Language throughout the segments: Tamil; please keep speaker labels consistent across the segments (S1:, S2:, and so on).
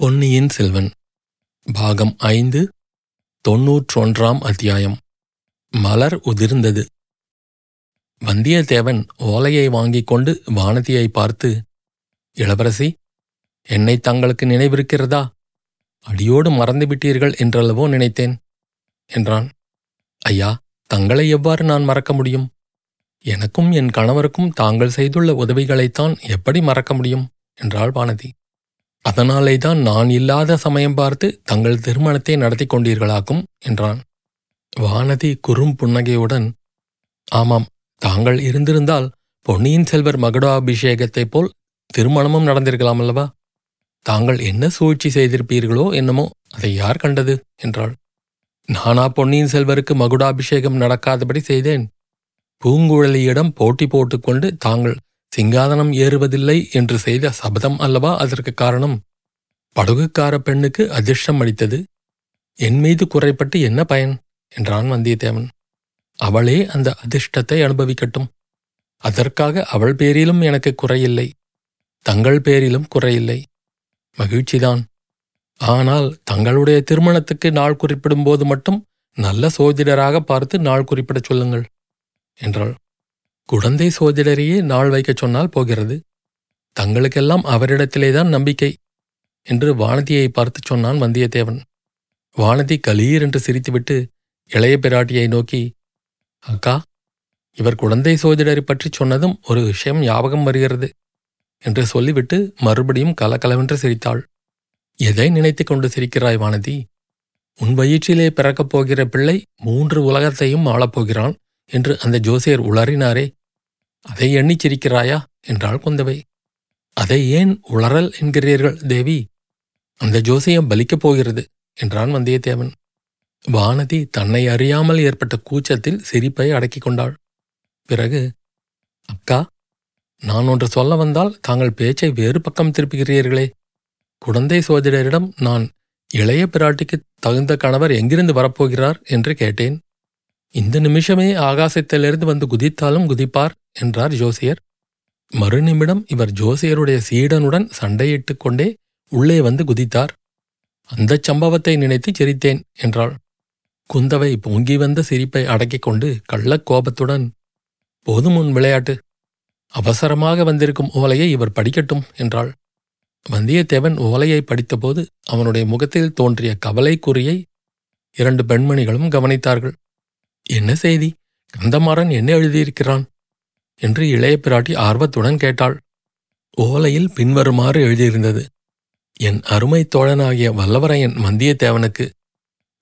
S1: பொன்னியின் செல்வன் பாகம் ஐந்து தொன்னூற்றொன்றாம் அத்தியாயம். மலர் உதிர்ந்தது. வந்தியத்தேவன் ஓலையை வாங்கிக் கொண்டு வானதியை பார்த்து இளவரசி என்னை தங்களுக்கு நினைவிருக்கிறதா? அடியோடு மறந்துவிட்டீர்கள் என்றல்லவோ நினைத்தேன் என்றான். ஐயா தங்களை எவ்வாறு நான் மறக்க முடியும்? எனக்கும் என் கணவருக்கும் தாங்கள் செய்துள்ள உதவிகளைத்தான் எப்படி மறக்க முடியும்? என்றாள் வானதி. அதனாலே தான் நான் இல்லாத சமயம் பார்த்து தங்கள் திருமணத்தை நடத்தி கொண்டீர்களாக்கும் என்றான். வானதி குறும் புன்னகையுடன் ஆமாம் தாங்கள் இருந்திருந்தால் பொன்னியின் செல்வர் மகுடாபிஷேகத்தைப் போல் திருமணமும் நடந்திருக்கலாம் அல்லவா? தாங்கள் என்ன சூழ்ச்சி செய்திருப்பீர்களோ என்னமோ அதை யார் கண்டது? என்றாள். நானா பொன்னியின் செல்வருக்கு மகுடாபிஷேகம் நடக்காதபடி செய்தேன். பூங்குழலியிடம் போட்டி போட்டுக்கொண்டு தாங்கள் சிங்காதனம் ஏறுவதில்லை என்று செய்த சபதம் அல்லவா அதற்கு காரணம்? படகுக்கார பெண்ணுக்கு அதிர்ஷ்டம் அளித்தது. என் மீது குறைப்பட்டு என்ன பயன்? என்றான் வந்தியத்தேவன். அவளே அந்த அதிர்ஷ்டத்தை அனுபவிக்கட்டும். அதற்காக அவள் பேரிலும் எனக்கு குறையில்லை. தங்கள் பேரிலும் குறையில்லை. மகிழ்ச்சிதான். ஆனால் தங்களுடைய திருமணத்துக்கு நாள் குறிப்பிடும் போது மட்டும் நல்ல சோதிடராக பார்த்து நாள் குறிப்பிடச் சொல்லுங்கள் என்றாள். குழந்தை சோதிடரையே நாள் வைக்கச் சொன்னால் போகிறது. தங்களுக்கெல்லாம் அவரிடத்திலேதான் நம்பிக்கை என்று வானதியை பார்த்துச் சொன்னான் வந்தியத்தேவன். வானதி கலீர் என்று சிரித்துவிட்டு இளைய பிராட்டியை நோக்கி அக்கா இவர் குழந்தை சோதிடரை பற்றி சொன்னதும் ஒரு விஷயம் ஞாபகம் வருகிறது என்று சொல்லிவிட்டு மறுபடியும் கலகலவென்று சிரித்தாள். எதை நினைத்துக் கொண்டு சிரிக்கிறாய் வானதி? உன் வயிற்றிலே பிறக்கப் போகிற பிள்ளை மூன்று உலகத்தையும் ஆளப்போகிறான் என்று அந்த ஜோசியர் உளறினாரே. அதை எண்ணிச் சிரிக்கிறாயா என்றாள் குந்தவை. அதை ஏன் உளறல் என்கிறீர்கள் தேவி? அந்த ஜோசியம் பலிக்கப் போகிறது என்றான் வந்தியத்தேவன். வானதி தன்னை அறியாமல் ஏற்பட்ட கூச்சத்தில் சிரிப்பை அடக்கிக் கொண்டாள். பிறகு அக்கா நான் ஒன்று சொல்ல வந்தால் தாங்கள் பேச்சை வேறு பக்கம் திருப்புகிறீர்களே. குழந்தை சோதிடரிடம் நான் இளைய பிராட்டிக்கு தகுந்த கணவர் எங்கிருந்து வரப்போகிறார்? என்று கேட்டேன். இந்த நிமிஷமே ஆகாசத்திலிருந்து வந்து குதித்தாலும் குதிப்பார் என்றார் ஜோசியர். மறுநிமிடம் இவர் ஜோசியருடைய சீடனுடன் சண்டையிட்டுக் கொண்டே உள்ளே வந்து குதித்தார். அந்தச் சம்பவத்தை நினைத்து சிரித்தேன் என்றாள். குந்தவை பொங்கி வந்த சிரிப்பை அடக்கிக் கொண்டு கள்ளக் கோபத்துடன் போதும் உன் விளையாட்டு. அவசரமாக வந்திருக்கும் ஓலையை இவர் படிக்கட்டும் என்றாள். வந்தியத்தேவன் ஓலையை படித்தபோது அவனுடைய முகத்தில் தோன்றிய கவலைக்குறியை இரண்டு பெண்மணிகளும் கவனித்தார்கள். என்ன செய்தி? கந்தமாறன் என்ன எழுதியிருக்கிறான்? என்று இளைய பிராட்டி ஆர்வத்துடன் கேட்டாள். ஓலையில் பின்வருமாறு எழுதியிருந்தது. என் அருமை தோழனாகிய வல்லவரையன் வந்தியத்தேவனுக்கு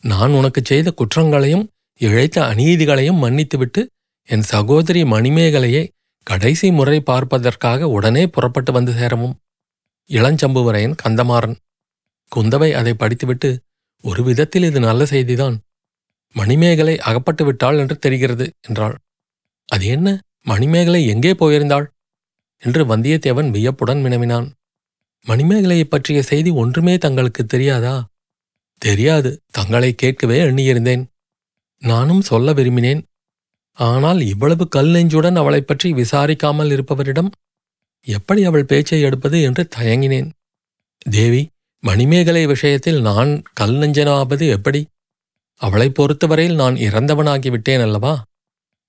S1: நான் உனக்கு செய்த குற்றங்களையும் இழைத்த அநீதிகளையும் மன்னித்துவிட்டு என் சகோதரி மணிமேகலையை கடைசி முறை பார்ப்பதற்காக உடனே புறப்பட்டு வந்து சேரவும். இளஞ்சம்புவரையன் கந்தமாறன். குந்தவை அதை படித்துவிட்டு ஒரு விதத்தில் இது நல்ல செய்திதான். மணிமேகலை அகப்பட்டு விட்டாள் என்று தெரிகிறது என்றாள். அது என்ன? மணிமேகலை எங்கே போயிருந்தாள்? என்று வந்தியத்தேவன் வியப்புடன் வினவினான் மணிமேகலையைப் பற்றிய செய்தி ஒன்றுமே தங்களுக்கு தெரியாதா? தெரியாது. தங்களை கேட்கவே எண்ணியிருந்தேன். நானும் சொல்ல விரும்பினேன். ஆனால் இவ்வளவு கல் நெஞ்சுடன் அவளைப் பற்றி விசாரிக்காமல் இருப்பவரிடம் எப்படி அவள் பேச்சை எடுப்பது என்று தயங்கினேன். தேவி மணிமேகலை விஷயத்தில் நான் கல் நெஞ்சனாவது எப்படி? அவளைப் பொறுத்தவரையில் நான் இறந்தவனாகிவிட்டேன் அல்லவா?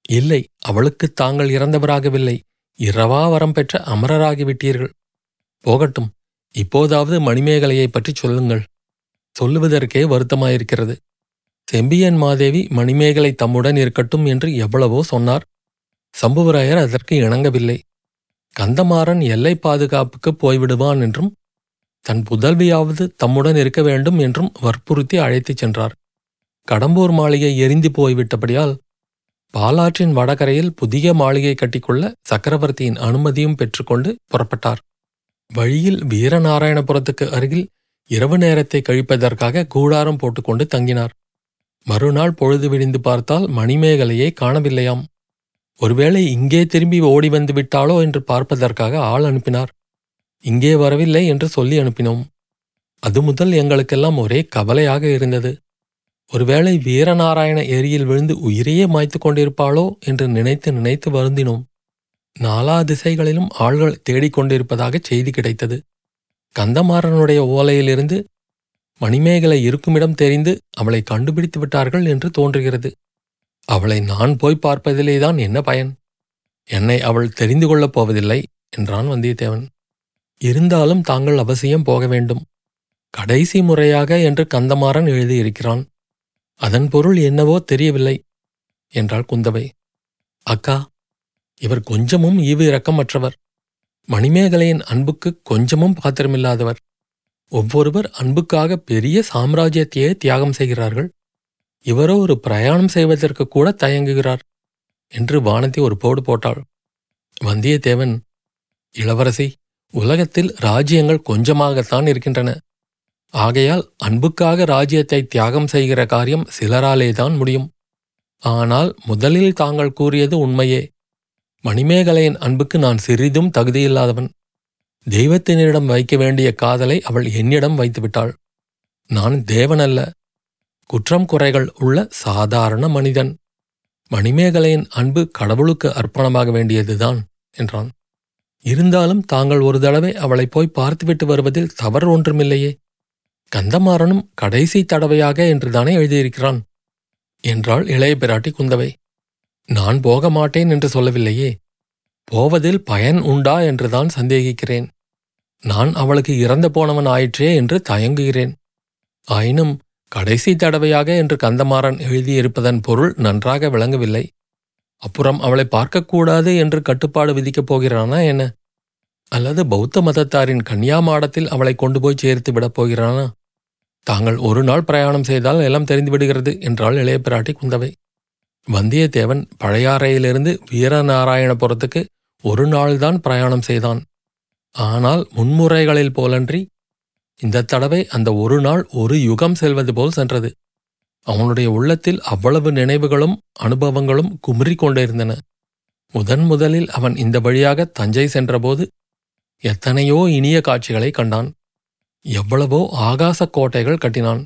S1: இல்லை அவளுக்கு தாங்கள் இறந்தவராகவில்லை. இரவா வரம் பெற்ற அமரராகிவிட்டீர்கள். போகட்டும் இப்போதாவது மணிமேகலையைப் பற்றி சொல்லுங்கள். சொல்லுவதற்கே வருத்தமாயிருக்கிறது. செம்பியன் மாதேவி மணிமேகலை தம்முடன் இருக்கட்டும் என்று எவ்வளவோ சொன்னார். சம்புவராயர் அதற்கு இணங்கவில்லை. கந்தமாறன் எல்லை பாதுகாப்புக்கு போய்விடுவான் என்றும் தன் புதல்வியாவது தம்முடன் இருக்க வேண்டும் என்றும் வற்புறுத்தி அழைத்துச் சென்றார். கடம்பூர் மாளிகை எரிந்து போய்விட்டபடியால் பாலாற்றின் வடகரையில் புதிய மாளிகை கட்டிக்கொள்ள சக்கரவர்த்தியின் அனுமதியும் பெற்றுக்கொண்டு புறப்பட்டார். வழியில் வீரநாராயணபுரத்துக்கு அருகில் இரவு நேரத்தை கழிப்பதற்காக கூடாரம் போட்டுக்கொண்டு தங்கினார். மறுநாள் பொழுது விடிந்து பார்த்தால் மணிமேகலையை காணவில்லையாம். ஒருவேளை இங்கே திரும்பி ஓடி வந்து விட்டாளோ என்று பார்ப்பதற்காக ஆள் அனுப்பினார். இங்கே வரவில்லை என்று சொல்லி அனுப்பினோம். அது முதல் எங்களுக்கெல்லாம் ஒரே கவலையாக இருந்தது. ஒருவேளை வீரநாராயண ஏரியில் விழுந்து உயிரையே மாய்த்து கொண்டிருப்பாளோ என்று நினைத்து நினைத்து வருந்தினோம். நாலா திசைகளிலும் ஆள்கள் தேடிக் கொண்டிருப்பதாக செய்தி கிடைத்தது. கந்தமாறனுடைய ஓலையிலிருந்து மணிமேகலை இருக்குமிடம் தெரிந்து அவளை கண்டுபிடித்து விட்டார்கள் என்று தோன்றுகிறது. அவளை நான் போய் பார்ப்பதிலேதான் என்ன பயன்? என்னை அவள் தெரிந்து கொள்ளப் போவதில்லை என்றான் வந்தியத்தேவன். இருந்தாலும் தாங்கள் அவசியம் போக வேண்டும். கடைசி முறையாக என்று கந்தமாறன் எழுதியிருக்கிறான். அதன் பொருள் என்னவோ தெரியவில்லை என்றாள் குந்தவை. அக்கா இவர் கொஞ்சமும் ஈவு இரக்கமற்றவர். மணிமேகலையின் அன்புக்கு கொஞ்சமும் பாத்திரமில்லாதவர். ஒவ்வொருவர் அன்புக்காக பெரிய சாம்ராஜ்யத்தையே தியாகம் செய்கிறார்கள். இவரோ ஒரு பிரயாணம் செய்வதற்கு கூட தயங்குகிறார் என்று வானதி ஒரு போடு போட்டாள். வந்தியத்தேவன் இளவரசி உலகத்தில் ராஜ்யங்கள் கொஞ்சமாகத்தான் இருக்கின்றன. ஆகையால் அன்புக்காக ராஜ்யத்தை தியாகம் செய்கிற காரியம் சிலராலேதான் முடியும். ஆனால் முதலில் தாங்கள் கூறியது உண்மையே. மணிமேகலையின் அன்புக்கு நான் சிறிதும் தகுதியில்லாதவன். தெய்வத்தினரிடம் வைக்க வேண்டிய காதலை அவள் என்னிடம் வைத்துவிட்டாள். நான் தேவனல்ல. குற்றம் குறைகள் உள்ள சாதாரண மனிதன். மணிமேகலையின் அன்பு கடவுளுக்கு அர்ப்பணமாக வேண்டியதுதான் என்றான். இருந்தாலும் தாங்கள் ஒரு தடவை அவளை போய் பார்த்துவிட்டு வருவதில் தவறு ஒன்றுமில்லையே. கந்தமாறனும் கடைசி தடவையாக என்றுதானே எழுதியிருக்கிறான்? என்றாள் இளைய பிராட்டி குந்தவை. நான் போக மாட்டேன் என்று சொல்லவில்லையே. போவதில் பயன் உண்டா என்றுதான் சந்தேகிக்கிறேன். நான் அவளுக்கு இறந்து போனவன் ஆயிற்றே என்று தயங்குகிறேன். ஆயினும் கடைசி தடவையாக என்று கந்தமாறன் எழுதியிருப்பதன் பொருள் நன்றாக விளங்கவில்லை. அப்புறம் அவளை பார்க்கக்கூடாது என்று கட்டுப்பாடு விதிக்கப் போகிறானா என்ன? அல்லது பௌத்த மதத்தாரின் கன்னியாமாடத்தில் அவளை கொண்டு போய் சேர்த்து விடப் போகிறானா? தாங்கள் ஒரு நாள் பிரயாணம் செய்தால் எல்லாம் தெரிந்துவிடுகிறது என்றாள் இளைய பிராட்டி குந்தவை. வந்தியத்தேவன் பழையாறையிலிருந்து வீரநாராயணபுரத்துக்கு ஒரு நாள்தான் பிரயாணம் செய்தான். ஆனால் முன்முறைகளில் போலன்றி இந்த தடவை அந்த ஒரு நாள் ஒரு யுகம் செல்வது போல் சென்றது. அவனுடைய உள்ளத்தில் அவ்வளவு நினைவுகளும் அனுபவங்களும் குமுறிக் கொண்டிருந்தன. முதன் முதலில் அவன் இந்த வழியாக தஞ்சை சென்றபோது எத்தனையோ இனிய காட்சிகளை கண்டான். எவ்வளவோ ஆகாசக் கோட்டைகள் கட்டினான்.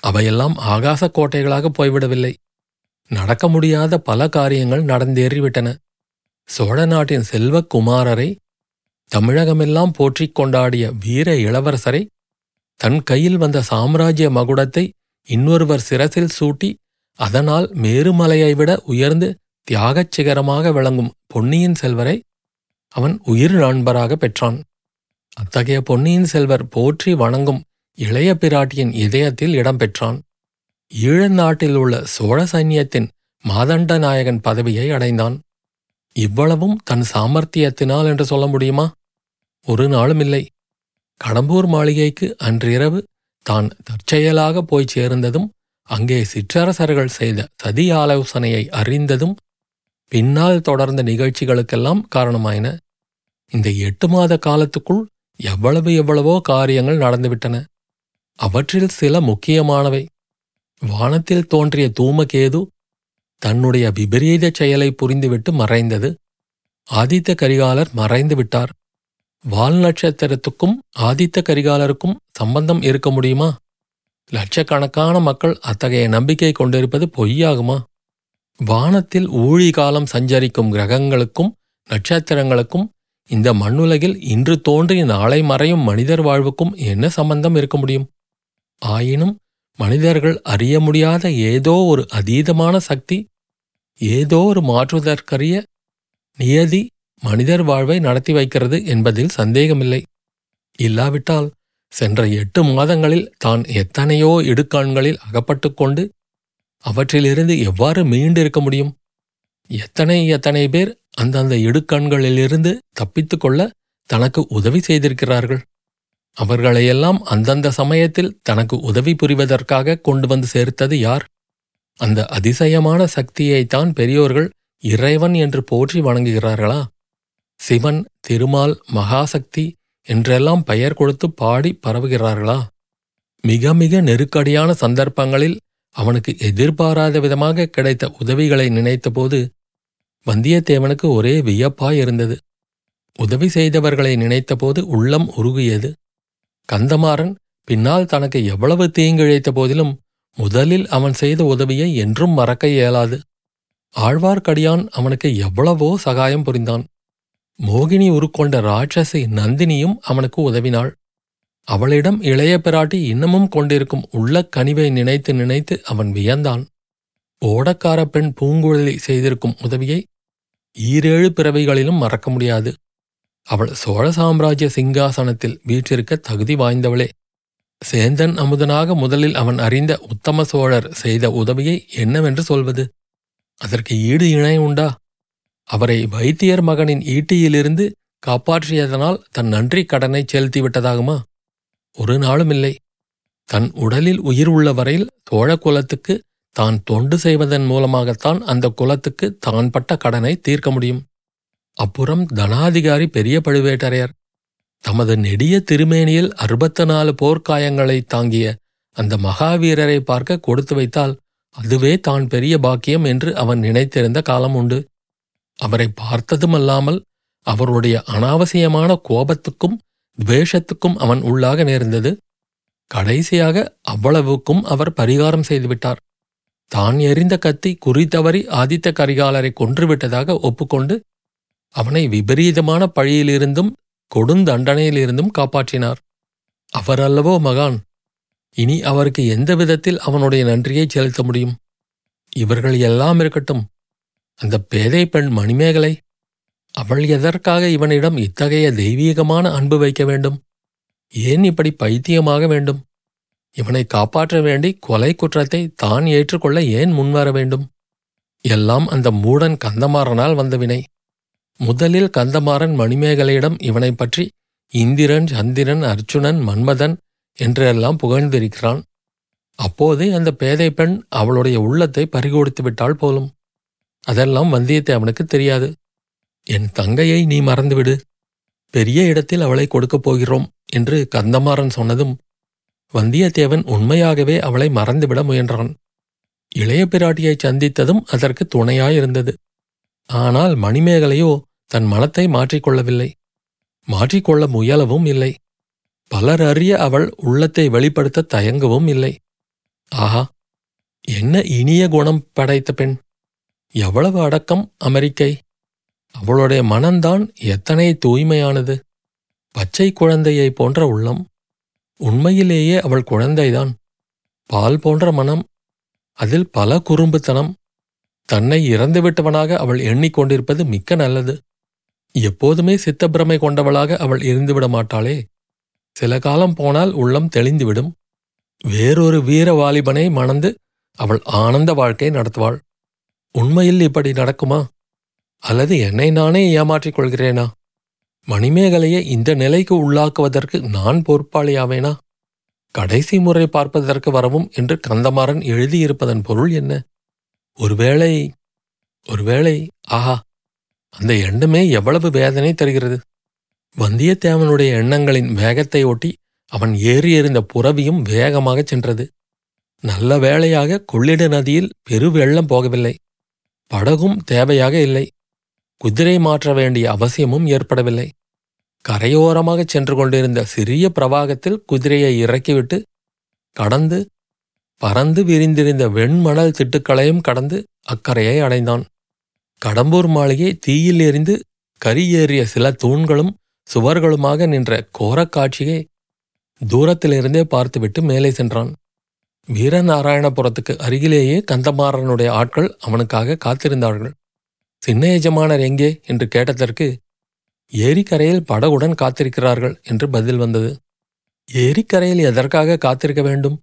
S1: அவையெல்லாம் ஆகாசக் கோட்டைகளாக போய்விடவில்லை. நடக்க முடியாத பல காரியங்கள் நடந்தேறிவிட்டன. சோழ நாட்டின் செல்வக்குமாரரை தமிழகமெல்லாம் போற்றிக் கொண்டாடிய வீர இளவரசரை தன் கையில் வந்த சாம்ராஜ்ய மகுடத்தை இன்னொருவர் சிரசில் சூட்டி அதனால் மேருமலையை விட உயர்ந்து தியாகச் சிகரமாக விளங்கும் பொன்னியின் செல்வரை அவன் உயிர் நண்பராக பெற்றான். அத்தகைய பொன்னியின் செல்வர் போற்றி வணங்கும் இளைய பிராட்டியின் இதயத்தில் இடம்பெற்றான். ஈழநாட்டில் உள்ள சோழ சைன்யத்தின் மாதண்ட நாயகன் பதவியை அடைந்தான். இவ்வளவும் தன் சாமர்த்தியத்தினால் என்று சொல்ல முடியுமா? ஒரு நாளும் இல்லை. கடம்பூர் மாளிகைக்கு அன்றிரவு தான் தற்செயலாக போய்ச் சேர்ந்ததும் அங்கே சிற்றரசர்கள் செய்த சதி ஆலோசனையை அறிந்ததும் பின்னால் தொடர்ந்த நிகழ்ச்சிகளுக்கெல்லாம் காரணமாயின. இந்த எட்டு மாத காலத்துக்குள் எவ்வளவு எவ்வளவோ காரியங்கள் நடந்துவிட்டன. அவற்றில் சில முக்கியமானவை. வானத்தில் தோன்றிய தூமகேது தன்னுடைய விபரீத செயலை புரிந்துவிட்டு மறைந்தது. ஆதித்த கரிகாலர் மறைந்து விட்டார். வால் நட்சத்திரத்துக்கும் ஆதித்த கரிகாலருக்கும் சம்பந்தம் இருக்க முடியுமா? லட்சக்கணக்கான மக்கள் அத்தகைய நம்பிக்கை கொண்டிருப்பது பொய்யாகுமா? வானத்தில் ஊழி காலம் சஞ்சரிக்கும் கிரகங்களுக்கும் நட்சத்திரங்களுக்கும் இந்த மண்ணுலகில் இன்று தோன்றி நாளை மறையும் மனிதர் வாழ்வுக்கும் என்ன சம்பந்தம் இருக்க முடியும்? ஆயினும் மனிதர்கள் அறிய முடியாத ஏதோ ஒரு அதீதமான சக்தி ஏதோ ஒரு மாற்றுதற்கரிய நியதி மனிதர் வாழ்வை நடத்தி வைக்கிறது என்பதில் சந்தேகமில்லை. இல்லாவிட்டால் சென்ற எட்டு மாதங்களில் தான் எத்தனையோ இடுக்காண்களில் அகப்பட்டு கொண்டு அவற்றிலிருந்து எவ்வாறு மீண்டிருக்க முடியும்? எத்தனை எத்தனை பேர் அந்தந்த இடுக்கண்களிலிருந்து தப்பித்துக் கொள்ள தனக்கு உதவி செய்திருக்கிறார்கள். அவர்களையெல்லாம் அந்தந்த சமயத்தில் தனக்கு உதவி புரிவதற்காக கொண்டு வந்து சேர்த்தது யார்? அந்த அதிசயமான சக்தியைத்தான் பெரியோர்கள் இறைவன் என்று போற்றி வணங்குகிறார்களா? சிவன் திருமால் மகாசக்தி என்றெல்லாம் பெயர் கொடுத்து பாடி பரவுகிறார்களா? மிக மிக நெருக்கடியான சந்தர்ப்பங்களில் அவனுக்கு எதிர்பாராத விதமாக கிடைத்த உதவிகளை நினைத்தபோது வந்தியத்தேவனுக்கு ஒரே வியப்பாயிருந்தது உதவி செய்தவர்களை நினைத்தபோது உள்ளம் உருகியது. கந்தமாறன் பின்னால் தனக்கு எவ்வளவு தீங்கிழைத்த போதிலும் முதலில் அவன் செய்த உதவியை என்றும் மறக்க இயலாது. ஆழ்வார்க்கடியான் அவனுக்கு எவ்வளவோ சகாயம் புரிந்தான். மோகினி உருக்கொண்ட ராட்சசி நந்தினியும் அவனுக்கு உதவினாள். அவளிடம் இளைய பிராட்டி இன்னமும் கொண்டிருக்கும் உள்ள கனிவை நினைத்து நினைத்து அவன் வியந்தான். ஓடக்கார பெண் பூங்குழலி செய்திருக்கும் உதவியை ஈரேழு பிறவைகளிலும் மறக்க முடியாது. அவள் சோழ சாம்ராஜ்ய சிங்காசனத்தில் வீற்றிருக்க தகுதி வாய்ந்தவளே. சேந்தன் அமுதனாக முதலில் அவன் அறிந்த உத்தம சோழர் செய்த உதவியை என்னவென்று சொல்வது? அதற்கு ஈடு இணை உண்டா? அவரை வைத்தியர் மகனின் ஈட்டியிலிருந்து காப்பாற்றியதனால் தன் நன்றி கடனை செலுத்திவிட்டதாகுமா? ஒரு நாளும் இல்லை. தன் உடலில் உயிர் உள்ள வரையில் சோழ குலத்துக்கு தான் தொண்டு செய்வதன் மூலமாகத்தான் அந்த குலத்துக்கு தான் பட்ட கடனை தீர்க்க முடியும். அப்புறம் தனாதிகாரி பெரிய பழுவேட்டரையர் தமது நெடிய திருமேனியில் அறுபத்து நாலு போர்க்காயங்களை தாங்கிய அந்த மகாவீரரை பார்க்க கொடுத்து வைத்தால் அதுவே தான் பெரிய பாக்கியம் என்று அவன் நினைத்திருந்த காலம் உண்டு. அவரை பார்த்ததுமல்லாமல் அவருடைய அனாவசியமான கோபத்துக்கும் துவேஷத்துக்கும் அவன் உள்ளாக நேர்ந்தது. கடைசியாக அவ்வளவுக்கும் அவர் பரிகாரம் செய்துவிட்டார். தான் எறிந்த கத்தி குறித்தவறி ஆதித்த கரிகாலரை கொன்றுவிட்டதாக ஒப்புக்கொண்டு அவனை விபரீதமான பழியிலிருந்தும் கொடுந்தண்டனையிலிருந்தும் காப்பாற்றினார். அவர் அல்லவோ மகான் இனி அவருக்கு எந்த விதத்தில் அவனுடைய நன்றியை செலுத்த முடியும்? இவர்கள் எல்லாம் இருக்கட்டும் அந்த பேதை பெண் மணிமேகலை அவள் எதற்காக இவனிடம் இத்தகைய தெய்வீகமான அன்பு வைக்க வேண்டும்? ஏன் இப்படி பைத்தியமாக வேண்டும்? இவனை காப்பாற்ற வேண்டி கொலை குற்றத்தை தான் ஏற்றுக்கொள்ள ஏன் முன்வர வேண்டும்? எல்லாம் அந்த மூடன் கந்தமாறனால் வந்த வினை. முதலில் கந்தமாறன் மணிமேகலையிடம் இவனைப் பற்றி இந்திரன் சந்திரன் அர்ச்சுனன் மன்மதன் என்றெல்லாம் புகழ்ந்திருக்கிறான். அப்போதே அந்த பேதை பெண் அவளுடைய உள்ளத்தை பறிகொடுத்து விட்டாள் போலும். அதெல்லாம் வந்தியத்தை அவனுக்கு தெரியாது. என் தங்கையை நீ மறந்துவிடு. பெரிய இடத்தில் அவளை கொடுக்கப் போகிறோம் என்று கந்தமாறன் சொன்னதும் வந்தியத்தேவன் உண்மையாகவே அவளை மறந்துவிட முயன்றான். இளைய பிராட்டியை சந்தித்ததும் அதற்கு துணையாயிருந்தது. ஆனால் மணிமேகலையோ தன் மனத்தை மாற்றிக்கொள்ளவில்லை. மாற்றிக்கொள்ள முயலவும் இல்லை. பலர் அறிய அவள் உள்ளத்தை வெளிப்படுத்த தயங்கவும் இல்லை. ஆஹா என்ன இனிய குணம் படைத்த பெண். எவ்வளவு அடக்கம் அமெரிக்கை. அவளுடைய மனம்தான் எத்தனை தூய்மையானது. பச்சை குழந்தையைப் போன்ற உள்ளம். உண்மையிலேயே அவள் குழந்தைதான். பால் போன்ற மனம் அதில் பல குறும்புத்தனம். தன்னை இறந்துவிட்டவனாக அவள் எண்ணிக்கொண்டிருப்பது மிக்க நல்லது. எப்போதுமே சித்தப்பிரமை கொண்டவளாக அவள் இருந்துவிட மாட்டாளே. சில காலம் போனால் உள்ளம் தெளிந்துவிடும். வேறொரு வீர வாலிபனை மணந்து அவள் ஆனந்த வாழ்க்கை நடத்துவாள். உண்மையில் இப்படி நடக்குமா? அல்லது என்னை நானே ஏமாற்றிக் கொள்கிறேனா? மணிமேகலையை இந்த நிலைக்கு உள்ளாக்குவதற்கு நான் பொறுப்பாளியாவேனா? கடைசி முறை பார்ப்பதற்கு வரவும் என்று கந்தமாறன் எழுதியிருப்பதன் பொருள் என்ன? ஒருவேளை ஒருவேளை ஆஹா அந்த எண்ணமே எவ்வளவு வேதனை தருகிறது? வந்தியத்தேவனுடைய எண்ணங்களின் வேகத்தை ஒட்டி அவன் ஏறி எறிந்த புறவியும் வேகமாகச் சென்றது. நல்ல வேளையாக கொள்ளிட நதியில் பெருவெள்ளம் போகவில்லை. படகும் தேவையாக இல்லை. குதிரை மாற்ற வேண்டிய அவசியமும் ஏற்படவில்லை. கரையோரமாகச் சென்று கொண்டிருந்த சிறிய பிரவாகத்தில் குதிரையை இறக்கிவிட்டு கடந்து பறந்து விரிந்திருந்த வெண்மணல் திட்டுக்களையும் கடந்து அக்கரையை அடைந்தான். கடம்பூர் மாளிகை தீயில் எரிந்து கரியேறிய சில தூண்களும் சுவர்களுமாக நின்ற கோரக் காட்சியை தூரத்திலிருந்தே பார்த்துவிட்டு மேலே சென்றான். வீரநாராயணபுரத்துக்கு அருகிலேயே கந்தமாறனுடைய ஆட்கள் அவனுக்காக காத்திருந்தார்கள். சின்ன எஜமானர் எங்கே? என்று கேட்டதற்கு ஏரிக்கரையில் படகுடன் காத்திருக்கிறார்கள் என்று பதில் வந்தது. ஏரிக்கரையில் எதற்காக காத்திருக்க வேண்டும்?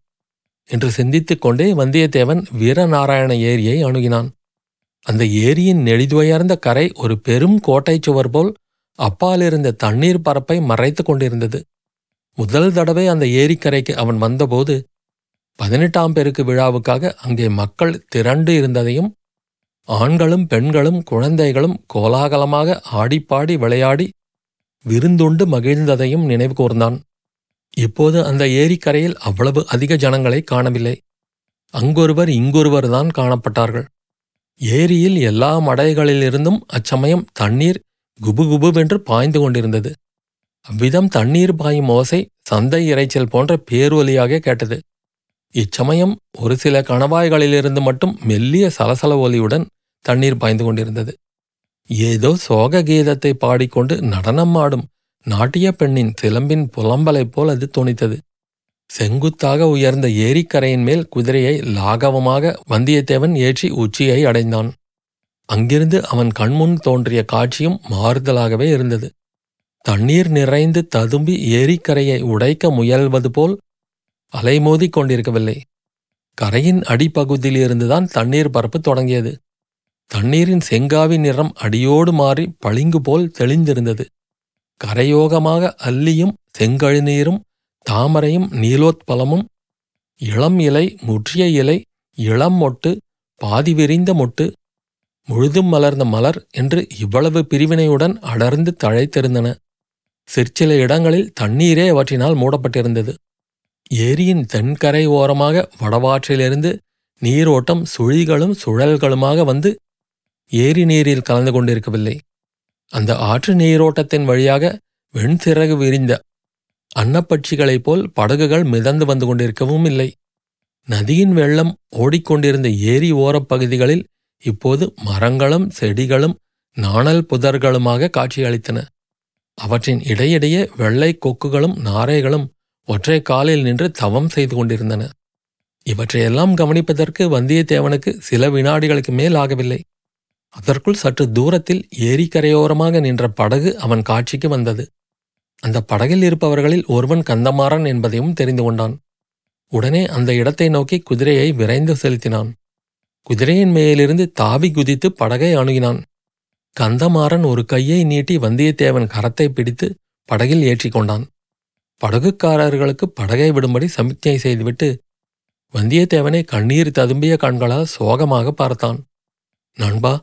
S1: என்று சிந்தித்துக் கொண்டே வந்தியத்தேவன் வீரநாராயண ஏரியை அணுகினான். அந்த ஏரியின் நெடிதுயர்ந்த கரை ஒரு பெரும் கோட்டைச் சுவர் போல் அப்பாலிருந்த தண்ணீர் பரப்பை மறைத்துக் கொண்டிருந்தது. முதல் தடவை அந்த ஏரிக்கரைக்கு அவன் வந்தபோது பதினெட்டாம் பெருக்கு விழாவுக்காக அங்கே மக்கள் திரண்டு இருந்ததையும் ஆண்களும் பெண்களும் குழந்தைகளும் கோலாகலமாக ஆடிப்பாடி விளையாடி விருந்துண்டு மகிழ்ந்ததையும் நினைவு கூர்ந்தான். இப்போது அந்த ஏரிக்கரையில் அவ்வளவு அதிக ஜனங்களை காணவில்லை. அங்கொருவர் இங்கொருவர் தான் காணப்பட்டார்கள். ஏரியில் எல்லா மடைகளிலிருந்தும் அச்சமயம் தண்ணீர் குபுகுபுவென்று பாய்ந்து கொண்டிருந்தது. அவ்விதம் தண்ணீர் பாயும் ஓசை சந்தை இறைச்சல் போன்ற பேரொலியாக கேட்டது. இச்சமயம் ஒரு சில கணவாய்களிலிருந்து மட்டும் மெல்லிய சலசல ஒலியுடன் தண்ணீர் பாய்ந்து கொண்டிருந்தது. ஏதோ சோக கீதத்தை பாடிக்கொண்டு நடனம் ஆடும் நாட்டிய பெண்ணின் சிலம்பின் புலம்பலைப் போல் அது தொனித்தது. செங்குத்தாக உயர்ந்த ஏரிக்கரையின் மேல் குதிரையை லாகவமாக வந்தியத்தேவன் ஏற்றி உச்சியை அடைந்தான். அங்கிருந்து அவன் கண்முன் தோன்றிய காட்சியும் மாறுதலாகவே இருந்தது. தண்ணீர் நிறைந்து ததும்பி ஏரிக்கரையை உடைக்க முயல்வது போல் அலைமோதிக் கொண்டிருக்கவில்லை. கரையின் அடிப்பகுதியிலிருந்துதான் தண்ணீர் பரப்பு தொடங்கியது. தண்ணீரின் செங்காவி நிறம் அடியோடு மாறி பளிங்கு போல் தெளிந்திருந்தது. கரையோகமாக அல்லியும் செங்கழுநீரும் தாமரையும் நீலோத்பலமும் இளம் இலை முற்றிய இலை இளம் மொட்டு பாதி விரிந்த மொட்டு முழுதும் மலர்ந்த மலர் என்று இவ்வளவு பிரிவினையுடன் அடர்ந்து தழைத்திருந்தன. சிற்சில இடங்களில் தண்ணீரே அவற்றினால் மூடப்பட்டிருந்தது. ஏரியின் தென்கரை ஓரமாக வடவாற்றிலிருந்து நீரோட்டம் சுழிகளும் சுழல்களுமாக வந்து ஏரி நீரில் கலந்து கொண்டிருக்கவில்லை. அந்த ஆற்று நீரோட்டத்தின் வழியாக வெண்சிறகு விரிந்த அன்னப்பட்சிகளைப் போல் படகுகள் மிதந்து வந்து கொண்டிருக்கவும் இல்லை. நதியின் வெள்ளம் ஓடிக்கொண்டிருந்த ஏரி ஓரப் பகுதிகளில் இப்போது மரங்களும் செடிகளும் நாணல் புதர்களுமாக காட்சியளித்தன. அவற்றின் இடையிடையே வெள்ளை கொக்குகளும் நாரைகளும் ஒற்றை காலில் நின்று தவம் செய்து கொண்டிருந்தன. இவற்றையெல்லாம் கவனிப்பதற்கு வந்தியத்தேவனுக்கு சில வினாடிகளுக்கு மேல் ஆகவில்லை. அதற்குள் சற்று தூரத்தில் ஏரிக்கரையோரமாக நின்ற படகு அவன் காட்சிக்கு வந்தது. அந்த படகில் இருப்பவர்களில் ஒருவன் கந்தமாறன் என்பதையும் தெரிந்து கொண்டான். உடனே அந்த இடத்தை நோக்கி குதிரையை விரைந்து செலுத்தினான். குதிரையின் மேலிருந்து தாவி குதித்து படகை அணுகினான். கந்தமாறன் ஒரு கையை நீட்டி வந்தியத்தேவன் கரத்தை பிடித்து படகில் ஏற்றிக்கொண்டான் படகுக்காரர்களுக்கு படகை விடும்படி சமிக்ஞை செய்துவிட்டு வந்தியத்தேவனை கண்ணீர் ததும்பிய கண்களால் சோகமாக பார்த்தான். நண்பா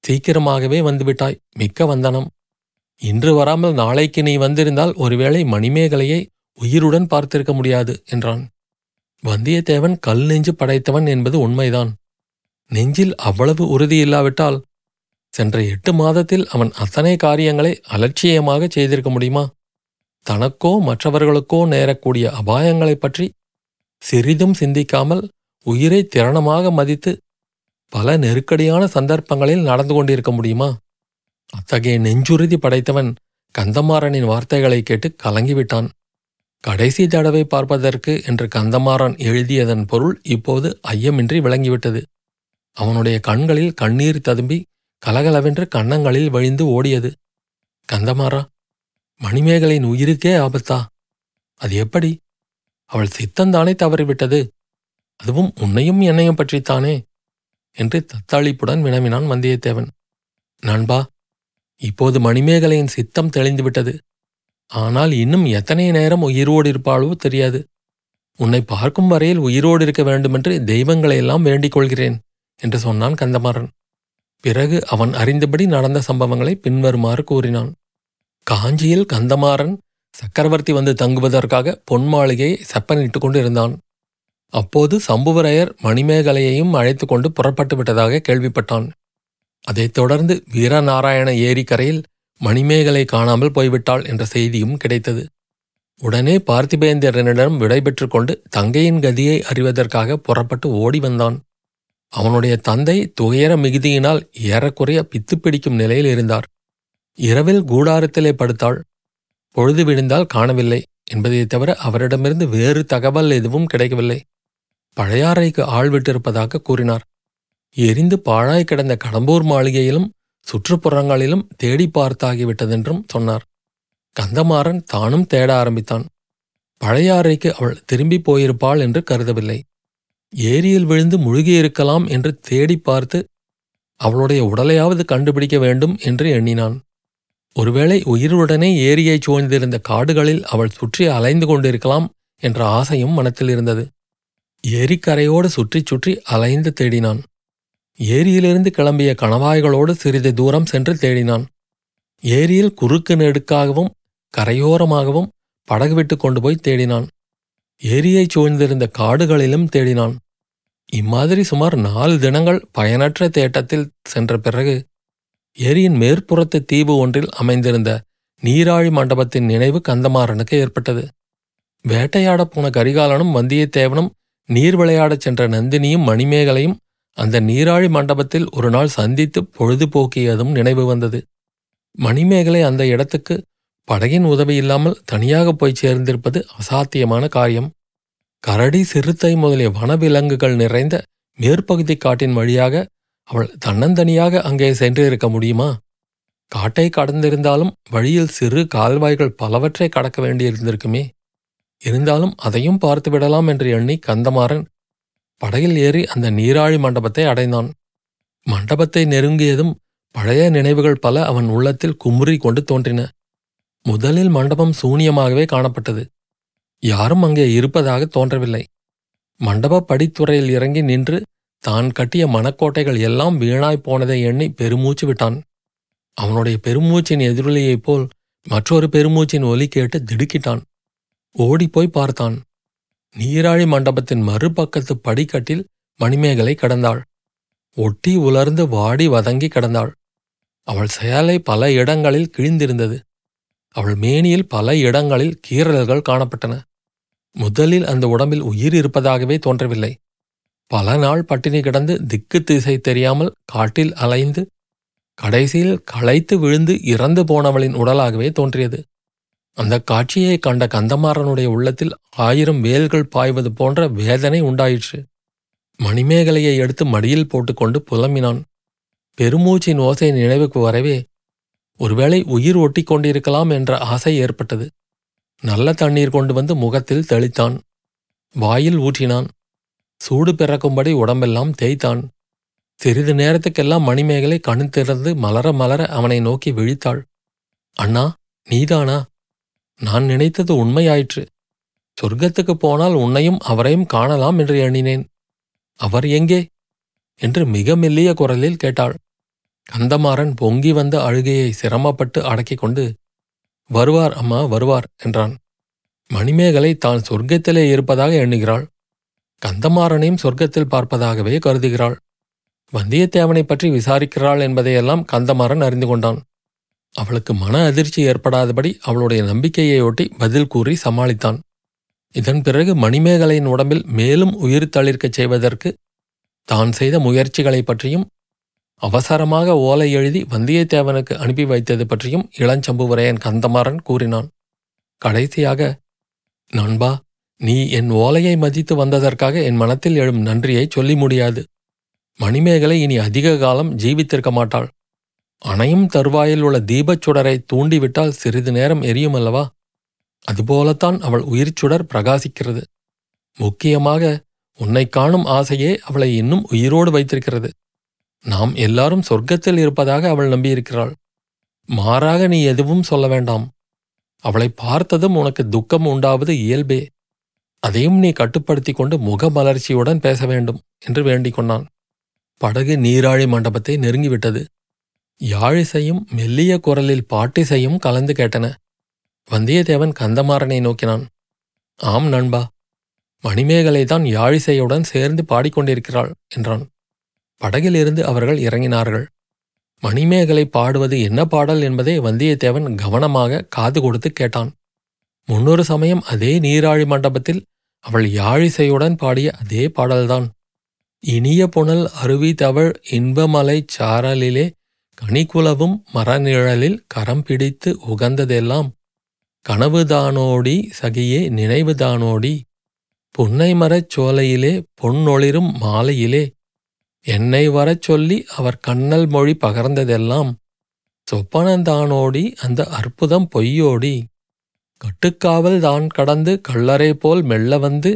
S1: சீக்கிரமாகவே வந்துவிட்டாய். மிக்க வந்தனம். இன்று வராமல் நாளைக்கு நீ வந்திருந்தால் ஒருவேளை மணிமேகலையை உயிருடன் பார்த்திருக்க முடியாது என்றான். வந்தியத்தேவன் கல் நெஞ்சு படைத்தவன் என்பது உண்மைதான். நெஞ்சில் அவ்வளவு உறுதியில்லாவிட்டால் சென்ற எட்டு மாதத்தில் அவன் அத்தனை காரியங்களை அலட்சியமாக செய்திருக்க முடியுமா? தனக்கோ மற்றவர்களுக்கோ நேரக்கூடிய அபாயங்களைப் பற்றி சிறிதும் சிந்திக்காமல் உயிரை திறனமாக மதித்து பல நெருக்கடியான சந்தர்ப்பங்களில் நடந்து கொண்டிருக்க முடியுமா? அத்தகைய நெஞ்சுறுதி படைத்தவன் கந்தமாறனின் வார்த்தைகளை கேட்டு கலங்கிவிட்டான். கடைசி தடவை பார்ப்பதற்கு என்று கந்தமாறன் எழுதியதன் பொருள் இப்போது ஐயமின்றி விளங்கிவிட்டது. அவனுடைய கண்களில் கண்ணீர் ததும்பி கலகலவென்று கன்னங்களில் வழிந்து ஓடியது. கந்தமாறா மணிமேகலையின் உயிருக்கே ஆபத்தா? அது எப்படி? அவள் சித்தந்தானே தவறிவிட்டது. அதுவும் உன்னையும் என்னையும் பற்றித்தானே? என்று தத்தாளிப்புடன் வினவினான் வந்தியத்தேவன். நண்பா இப்போது மணிமேகலையின் சித்தம் தெளிந்துவிட்டது. ஆனால் இன்னும் எத்தனை நேரம் உயிரோடு இருப்பாளோ தெரியாது. உன்னை பார்க்கும் வரையில் உயிரோடு இருக்க வேண்டுமென்று தெய்வங்களையெல்லாம் வேண்டிக் கொள்கிறேன் என்று சொன்னான் கந்தமாறன். பிறகு அவன் அறிந்தபடி நடந்த சம்பவங்களை பின்வருமாறு கூறினான். காஞ்சியில் கந்தமாறன் சக்கரவர்த்தி வந்து தங்குவதற்காக பொன் மாளிகையை செப்பனிட்டுக் கொண்டிருந்தான். அப்போது சம்புவரையர் மணிமேகலையையும் அழைத்து கொண்டு புறப்பட்டு விட்டதாக கேள்விப்பட்டான். அதைத் தொடர்ந்து வீரநாராயண ஏரிக்கரையில் மணிமேகலை காணாமல் போய்விட்டாள் என்ற செய்தியும் கிடைத்தது. உடனே பார்த்திபேந்திரனிடம் விடைபெற்று கொண்டு தங்கையின் கதியை அறிவதற்காக புறப்பட்டு ஓடி வந்தான். அவனுடைய தந்தை துயர மிகுதியினால் ஏறக்குறைய பித்து பிடிக்கும் நிலையில் இருந்தார். இரவில் கூடாரத்திலே படுத்தாள். பொழுது விழுந்தால் காணவில்லை என்பதைத் தவிர அவரிடமிருந்து வேறு தகவல் எதுவும் கிடைக்கவில்லை. பழையாறைக்கு ஆள் விட்டிருப்பதாக கூறினார். எரிந்து பாழாய் கிடந்த கடம்பூர் மாளிகையிலும் சுற்றுப்புறங்களிலும் தேடி பார்த்தாகிவிட்டதென்றும் சொன்னார். கந்தமாறன் தானும் தேட ஆரம்பித்தான். பழையாறைக்கு அவள் திரும்பி போயிருப்பாள் என்று கருதவில்லை. ஏரியில் விழுந்து முழுகியிருக்கலாம் என்று தேடி பார்த்து அவளுடைய உடலையாவது கண்டுபிடிக்க வேண்டும் என்று எண்ணினான். ஒருவேளை உயிருடனே ஏரியைச் சூழ்ந்திருந்த காடுகளில் அவள் சுற்றி அலைந்து கொண்டிருக்கலாம் என்ற ஆசையும் மனத்தில் இருந்தது ஏரிக்கரையோடு சுற்றிச் சுற்றி அலைந்து தேடினான். ஏரியிலிருந்து கிளம்பிய கணவாய்களோடு சிறிது தூரம் சென்று தேடினான். ஏரியில் குறுக்கு நெடுக்காகவும் கரையோரமாகவும் படகு விட்டு கொண்டு போய் தேடினான். ஏரியைச் சூழ்ந்திருந்த காடுகளிலும் தேடினான். இம்மாதிரி சுமார் நாலு தினங்கள் பயனற்ற தேட்டத்தில் சென்ற பிறகு ஏரியின் மேற்புறத்து தீவு ஒன்றில் அமைந்திருந்த நீராழி மண்டபத்தின் நினைவு கந்தமாறனுக்கு ஏற்பட்டது. வேட்டையாடப் போன கரிகாலனும் வந்தியத்தேவனும் நீர் விளையாடச் சென்ற நந்தினியும் மணிமேகலையும் அந்த நீராழி மண்டபத்தில் ஒரு நாள் சந்தித்து பொழுதுபோக்கியதும் நினைவு வந்தது. மணிமேகலை அந்த இடத்துக்கு படகின் உதவி இல்லாமல் தனியாக போய் சேர்ந்திருப்பது அசாத்தியமான காரியம். கரடி சிறுத்தை முதலிய வனவிலங்குகள் நிறைந்த மேற்பகுதி காட்டின் வழியாக அவள் தன்னந்தனியாக அங்கே சென்றிருக்க முடியுமா? காட்டை கடந்திருந்தாலும் வழியில் சிறு கால்வாய்கள் பலவற்றை கடக்க வேண்டியிருந்திருக்குமே. இருந்தாலும் அதையும் பார்த்து விடலாம் என்று எண்ணி கந்தமாறன் படகில் ஏறி அந்த நீராழி மண்டபத்தை அடைந்தான். மண்டபத்தை நெருங்கியதும் பழைய நினைவுகள் பல அவன் உள்ளத்தில் குமுறி கொண்டு தோன்றின. முதலில் மண்டபம் சூனியமாகவே காணப்பட்டது. யாரும் அங்கே இருப்பதாக தோன்றவில்லை. மண்டப படித்துறையில் இறங்கி நின்று தான் கட்டிய மனக்கோட்டைகள் எல்லாம் வீணாய்ப் போனதை எண்ணி பெருமூச்சு விட்டான். அவனுடைய பெருமூச்சின் எதிரொலியைப் போல் மற்றொரு பெருமூச்சின் ஒலி கேட்டு திடுக்கிட்டான். ஓடிப்போய் பார்த்தான். நீராழி மண்டபத்தின் மறுபக்கத்து படிக்கட்டில் மணிமேகலை கடந்தாள். ஒட்டி உலர்ந்து வாடி வதங்கி கிடந்தாள். அவள் செயலை பல இடங்களில் கிழிந்திருந்தது. அவள் மேனியில் பல இடங்களில் கீறல்கள் காணப்பட்டன. முதலில் அந்த உடம்பில் உயிர் இருப்பதாகவே தோன்றவில்லை. பல நாள் பட்டினி கிடந்து திக்கு திசை தெரியாமல் காட்டில் அலைந்து கடைசியில் களைத்து விழுந்து இறந்து போனவளின் உடலாகவே தோன்றியது. அந்த காட்சியை கண்ட கந்தமாறனுடைய உள்ளத்தில் ஆயிரம் வேல்கள் பாய்வது போன்ற வேதனை உண்டாயிற்று. மணிமேகலையை எடுத்து மடியில் போட்டுக்கொண்டு புலம்பினான். பெருமூச்சின் ஓசை நினைவுக்கு வரவே ஒருவேளை உயிர் ஒட்டி கொண்டிருக்கலாம் என்ற ஆசை ஏற்பட்டது. நல்ல தண்ணீர் கொண்டு வந்து முகத்தில் தெளித்தான். வாயில் ஊற்றினான். சூடு பிறக்கும்படி உடம்பெல்லாம் தேய்த்தான். சிறிது நேரத்துக்கெல்லாம் மணிமேகலை கண் திறந்து மலர மலர அவனை நோக்கி விழித்தாள். அண்ணா நீதானா? நான் நினைத்தது உண்மையாயிற்று. சொர்க்கத்துக்கு போனால் உன்னையும் அவரையும் காணலாம் என்று எண்ணினேன். அவர் எங்கே? என்று மிக மெல்லிய குரலில் கேட்டாள். கந்தமாறன் பொங்கி வந்த அழுகையை சிரமப்பட்டு அடக்கிக் கொண்டு வருவார் அம்மா வருவார் என்றான். மணிமேகலை தான் சொர்க்கத்திலே இருப்பதாக எண்ணுகிறாள். கந்தமாறனையும் சொர்க்கத்தில் பார்ப்பதாகவே கருதுகிறாள். வந்தியத்தேவனை பற்றி விசாரிக்கிறாள் என்பதையெல்லாம் கந்தமாறன் அறிந்து கொண்டான். அவளுக்கு மன அதிர்ச்சி ஏற்படாதபடி அவளுடைய நம்பிக்கையையொட்டி பதில் கூறி சமாளித்தான். இதன் பிறகு மணிமேகலையின் உடம்பில் மேலும் உயிர் தளிர்க்கச் செய்வதற்கு தான் செய்த முயற்சிகளைப் பற்றியும் அவசரமாக ஓலை எழுதி வந்தியத்தேவனுக்கு அனுப்பி வைத்தது பற்றியும் இளஞ்சம்புவரையன் கந்தமாறன் கூறினான். கடைசியாக நண்பா நீ என் ஓலையை மதித்து வந்ததற்காக என் மனத்தில் எழும் நன்றியை சொல்லி முடியாது. மணிமேகலை இனி அதிக காலம் ஜீவித்திருக்க மாட்டாள். அணையும் தருவாயில் உள்ள தீபச் சுடரை தூண்டிவிட்டால் சிறிது நேரம் எரியும் அல்லவா? அதுபோலத்தான் அவள் உயிர்ச்சுடர் பிரகாசிக்கிறது. முக்கியமாக உன்னை காணும் ஆசையே அவளை இன்னும் உயிரோடு வைத்திருக்கிறது. நாம் எல்லாரும் சொர்க்கத்தில் இருப்பதாக அவள் நம்பியிருக்கிறாள். மாறாக நீ எதுவும் சொல்ல வேண்டாம். அவளை பார்த்ததும் உனக்கு துக்கம் உண்டாவது இயல்பே. அதையும் நீ கட்டுப்படுத்தி கொண்டு முகமலர்ச்சியுடன் பேச வேண்டும் என்று வேண்டிக் கொண்டான். படகு நீராழி மண்டபத்தை நெருங்கிவிட்டது. யாழிசையும் மெல்லிய குரலில் பாட்டிசையும் கலந்து கேட்டன. வந்தியத்தேவன் கந்தமாறனை நோக்கினான். ஆம் நண்பா. மணிமேகலை தான் யாழிசையுடன் சேர்ந்து பாடிக்கொண்டிருக்கிறாள் என்றான். படகிலிருந்து அவர்கள் இறங்கினார்கள். மணிமேகலை பாடுவது என்ன பாடல் என்பதை வந்தியத்தேவன் கவனமாக காது கொடுத்து கேட்டான். முன்னொரு சமயம் அதே நீராழி மண்டபத்தில் அவள் யாழிசையுடன் பாடிய அதே பாடல்தான். இனிய புனல் அருவி தவழ் இன்பமலைச் சாரலிலே கனிக்குலவும் மரநிழலில் கரம் பிடித்து உகந்ததெல்லாம் கனவுதானோடி சகியே நினைவுதானோடி? புன்னைமரச் சோலையிலே பொன்னொளிரும் மாலையிலே என்னை வரச் சொல்லி அவர் கண்ணல் மொழி பகர்ந்ததெல்லாம் சொப்பனந்தானோடி அந்த அற்புதம் பொய்யோடி? கட்டுக்காவல் தான் கடந்து கள்ளரை போல் மெல்ல வந்து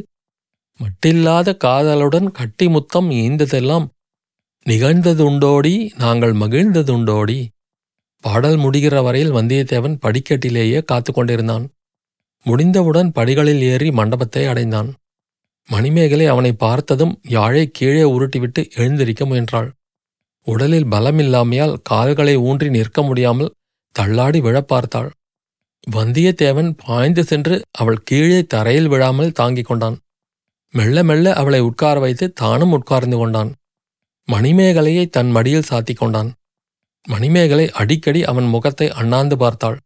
S1: மட்டில்லாத காதலுடன் கட்டிமுத்தம் ஈந்ததெல்லாம் நிகழ்ந்ததுண்டோடி நாங்கள் மகிழ்ந்ததுண்டோடி. பாடல் முடிகிற வரையில் வந்தியத்தேவன் படிக்கட்டிலேயே காத்து கொண்டிருந்தான். முடிந்தவுடன் படிகளில் ஏறி மண்டபத்தை அடைந்தான். மணிமேகலை அவனை பார்த்ததும் யாழை கீழே உருட்டிவிட்டு எழுந்திருக்க முயன்றாள். உடலில் பலமில்லாமையால் கால்களை ஊன்றி நிற்க முடியாமல் தள்ளாடி விழப் பார்த்தாள். வந்தியத்தேவன் பாய்ந்து சென்று அவள் கீழே தரையில் விழாமல் தாங்கிக் கொண்டான். மெல்ல மெல்ல அவளை உட்கார வைத்து தானும் உட்கார்ந்து கொண்டான். மணிமேகலையை தன் மடியில் சாத்திக் கொண்டான். மணிமேகலை அடிக்கடி அவன் முகத்தை அண்ணாந்து பார்த்தாள்.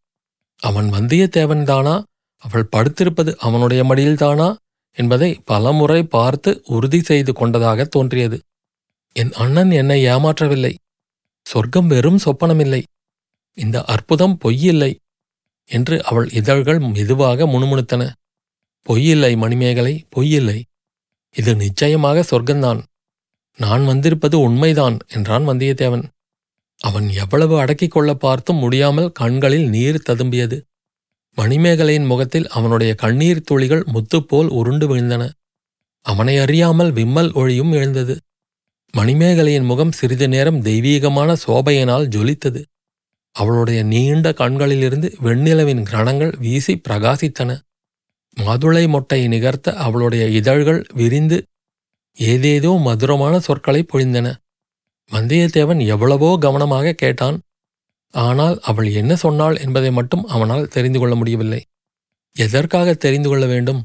S1: அவன் வந்தியத்தேவன்தானா அவள் படுத்திருப்பது அவனுடைய மடியில்தானா என்பதை பலமுறை பார்த்து உறுதி செய்து கொண்டதாக தோன்றியது. என் அண்ணன் என்னை ஏமாற்றவில்லை. சொர்க்கம் வெறும் சொப்பனமில்லை. இந்த அற்புதம் பொய்யில்லை என்று அவள் இதழ்கள் மெதுவாக முணுமுணுத்தன. பொய்யில்லை மணிமேகலை பொய்யில்லை. இது நிச்சயமாக சொர்க்கந்தான் நான் வந்திருப்பது உண்மைதான் என்றான் வந்தியத்தேவன். அவன் எவ்வளவு அடக்கிக் கொள்ள பார்த்தும் முடியாமல் கண்களில் நீர் ததும்பியது. மணிமேகலையின் முகத்தில் அவனுடைய கண்ணீர் துளிகள் முத்துப்போல் உருண்டு விழுந்தன. அவனை அறியாமல் விம்மல் ஒளியும் எழுந்தது. மணிமேகலையின் முகம் சிறிது நேரம் தெய்வீகமான சோபையினால் ஜொலித்தது. அவளுடைய நீண்ட கண்களிலிருந்து வெண்ணிலவின் கிரணங்கள் வீசி பிரகாசித்தன. மாதுளை மொட்டை நிகர்த்த அவளுடைய இதழ்கள் விரிந்து ஏதேதோ மதுரமான சொற்களை பொழிந்தன. வந்தியத்தேவன் எவ்வளவோ கவனமாக கேட்டான். ஆனால் அவள் என்ன சொன்னாள் என்பதை மட்டும் அவனால் தெரிந்து கொள்ள முடியவில்லை. எதற்காக தெரிந்து கொள்ள வேண்டும்?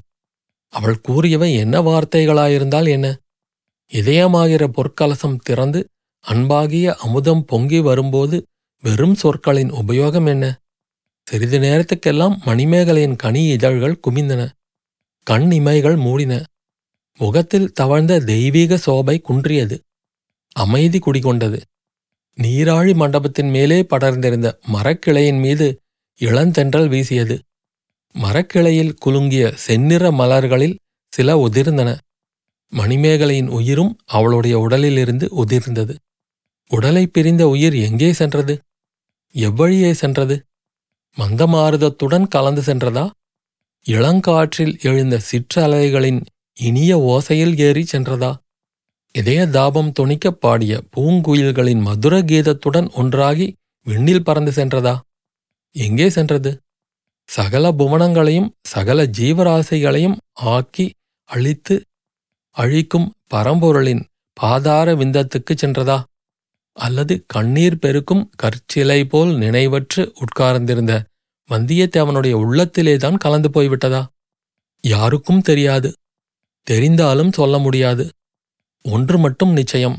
S1: அவள் கூறியவை என்ன வார்த்தைகளாயிருந்தால் என்ன? இதயமாகிற பொற்கலசம் திறந்து அன்பாகிய அமுதம் பொங்கி வரும்போது வெறும் சொற்களின் உபயோகம் என்ன? சிறிது நேரத்துக்கெல்லாம் மணிமேகலையின் கனி இதழ்கள் குமிந்தன. கண் இமைகள் மூடின. முகத்தில் தவழ்ந்த தெய்வீக சோபை குன்றியது. அமைதி குடிகொண்டது. நீராழி மண்டபத்தின் மேலே படர்ந்திருந்த மரக்கிளையின் மீது இளந்தென்றல் வீசியது. மரக்கிளையில் குலுங்கிய செந்நிற மலர்களில் சில உதிர்ந்தன. மணிமேகலையின் உயிரும் அவளுடைய உடலிலிருந்து உதிர்ந்தது. உடலை பிரிந்த உயிர் எங்கே சென்றது? எவ்வழியே சென்றது? மந்தமாருதத்துடன் கலந்து சென்றதா? இளங்காற்றில் எழுந்த சிற்றலைகளின் இனிய ஓசையில் ஏறிச் சென்றதா? இதய தாபம் துணிக்கப் பாடிய பூங்குயில்களின் மதுர கீதத்துடன் ஒன்றாகி விண்ணில் பறந்து சென்றதா? எங்கே சென்றது? சகல புவனங்களையும் சகல ஜீவராசிகளையும் ஆக்கி அழித்து அழிக்கும் பரம்பொருளின் பாதார விந்தத்துக்குச் சென்றதா? அல்லது கண்ணீர் பெருக்கும் கற்சிலை போல் நினைவற்று உட்கார்ந்திருந்த வந்தியத்தேவனுடைய உள்ளத்திலேதான் கலந்து போய்விட்டதா? யாருக்கும் தெரியாது. தெரிந்தாலும் சொல்ல முடியாது. ஒன்று மட்டும் நிச்சயம்.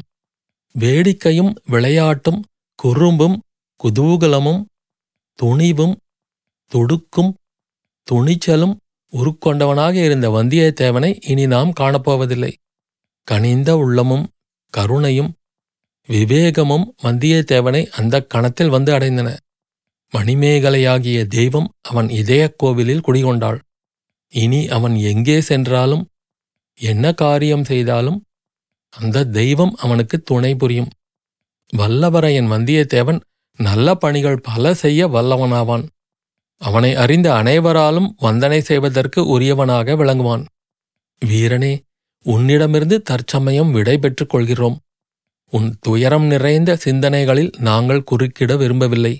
S1: வேடிக்கையும் விளையாட்டும் குறும்பும் குதூகலமும் துணிவும் துடுக்கும் துணிச்சலும் உருக்கொண்டவனாக இருந்த வந்தியத்தேவனை இனி நாம் காணப்போவதில்லை. கனிந்த உள்ளமும் கருணையும் விவேகமும் வந்தியத்தேவனை அந்தக் கணத்தில் வந்து அடைந்தன. மணிமேகலையாகிய தெய்வம் அவன் இதயக் கோவிலில் குடிகொண்டாள். இனி அவன் எங்கே சென்றாலும் என்ன காரியம் செய்தாலும் அந்த தெய்வம் அவனுக்கு துணை புரியும். வல்லவரையன் வந்தியத்தேவன் நல்ல பணிகள் பல செய்ய வல்லவனாவான். அவனை அறிந்த அனைவராலும் வந்தனை செய்வதற்கு உரியவனாக விளங்குவான். வீரனே உன்னிடமிருந்து தற்சமயம் விடை பெற்றுக் கொள்கிறோம். உன் துயரம் நிறைந்த சிந்தனைகளில் நாங்கள் குறுக்கிட விரும்பவில்லை.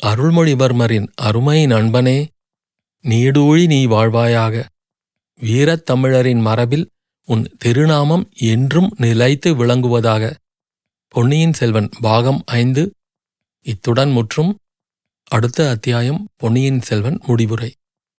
S1: அருள்மொழிவர்மரின் அருமை நண்பனே நீடூழி நீ வாழ்வாயாக. வீரத்தமிழரின் மரபில் உன் திருநாமம் என்றும் நிலைத்து விளங்குவதாக. பொன்னியின் செல்வன் பாகம் ஐந்து. இத்துடன் முற்றும். அடுத்த அத்தியாயம் பொன்னியின் செல்வன் முடிவுரை.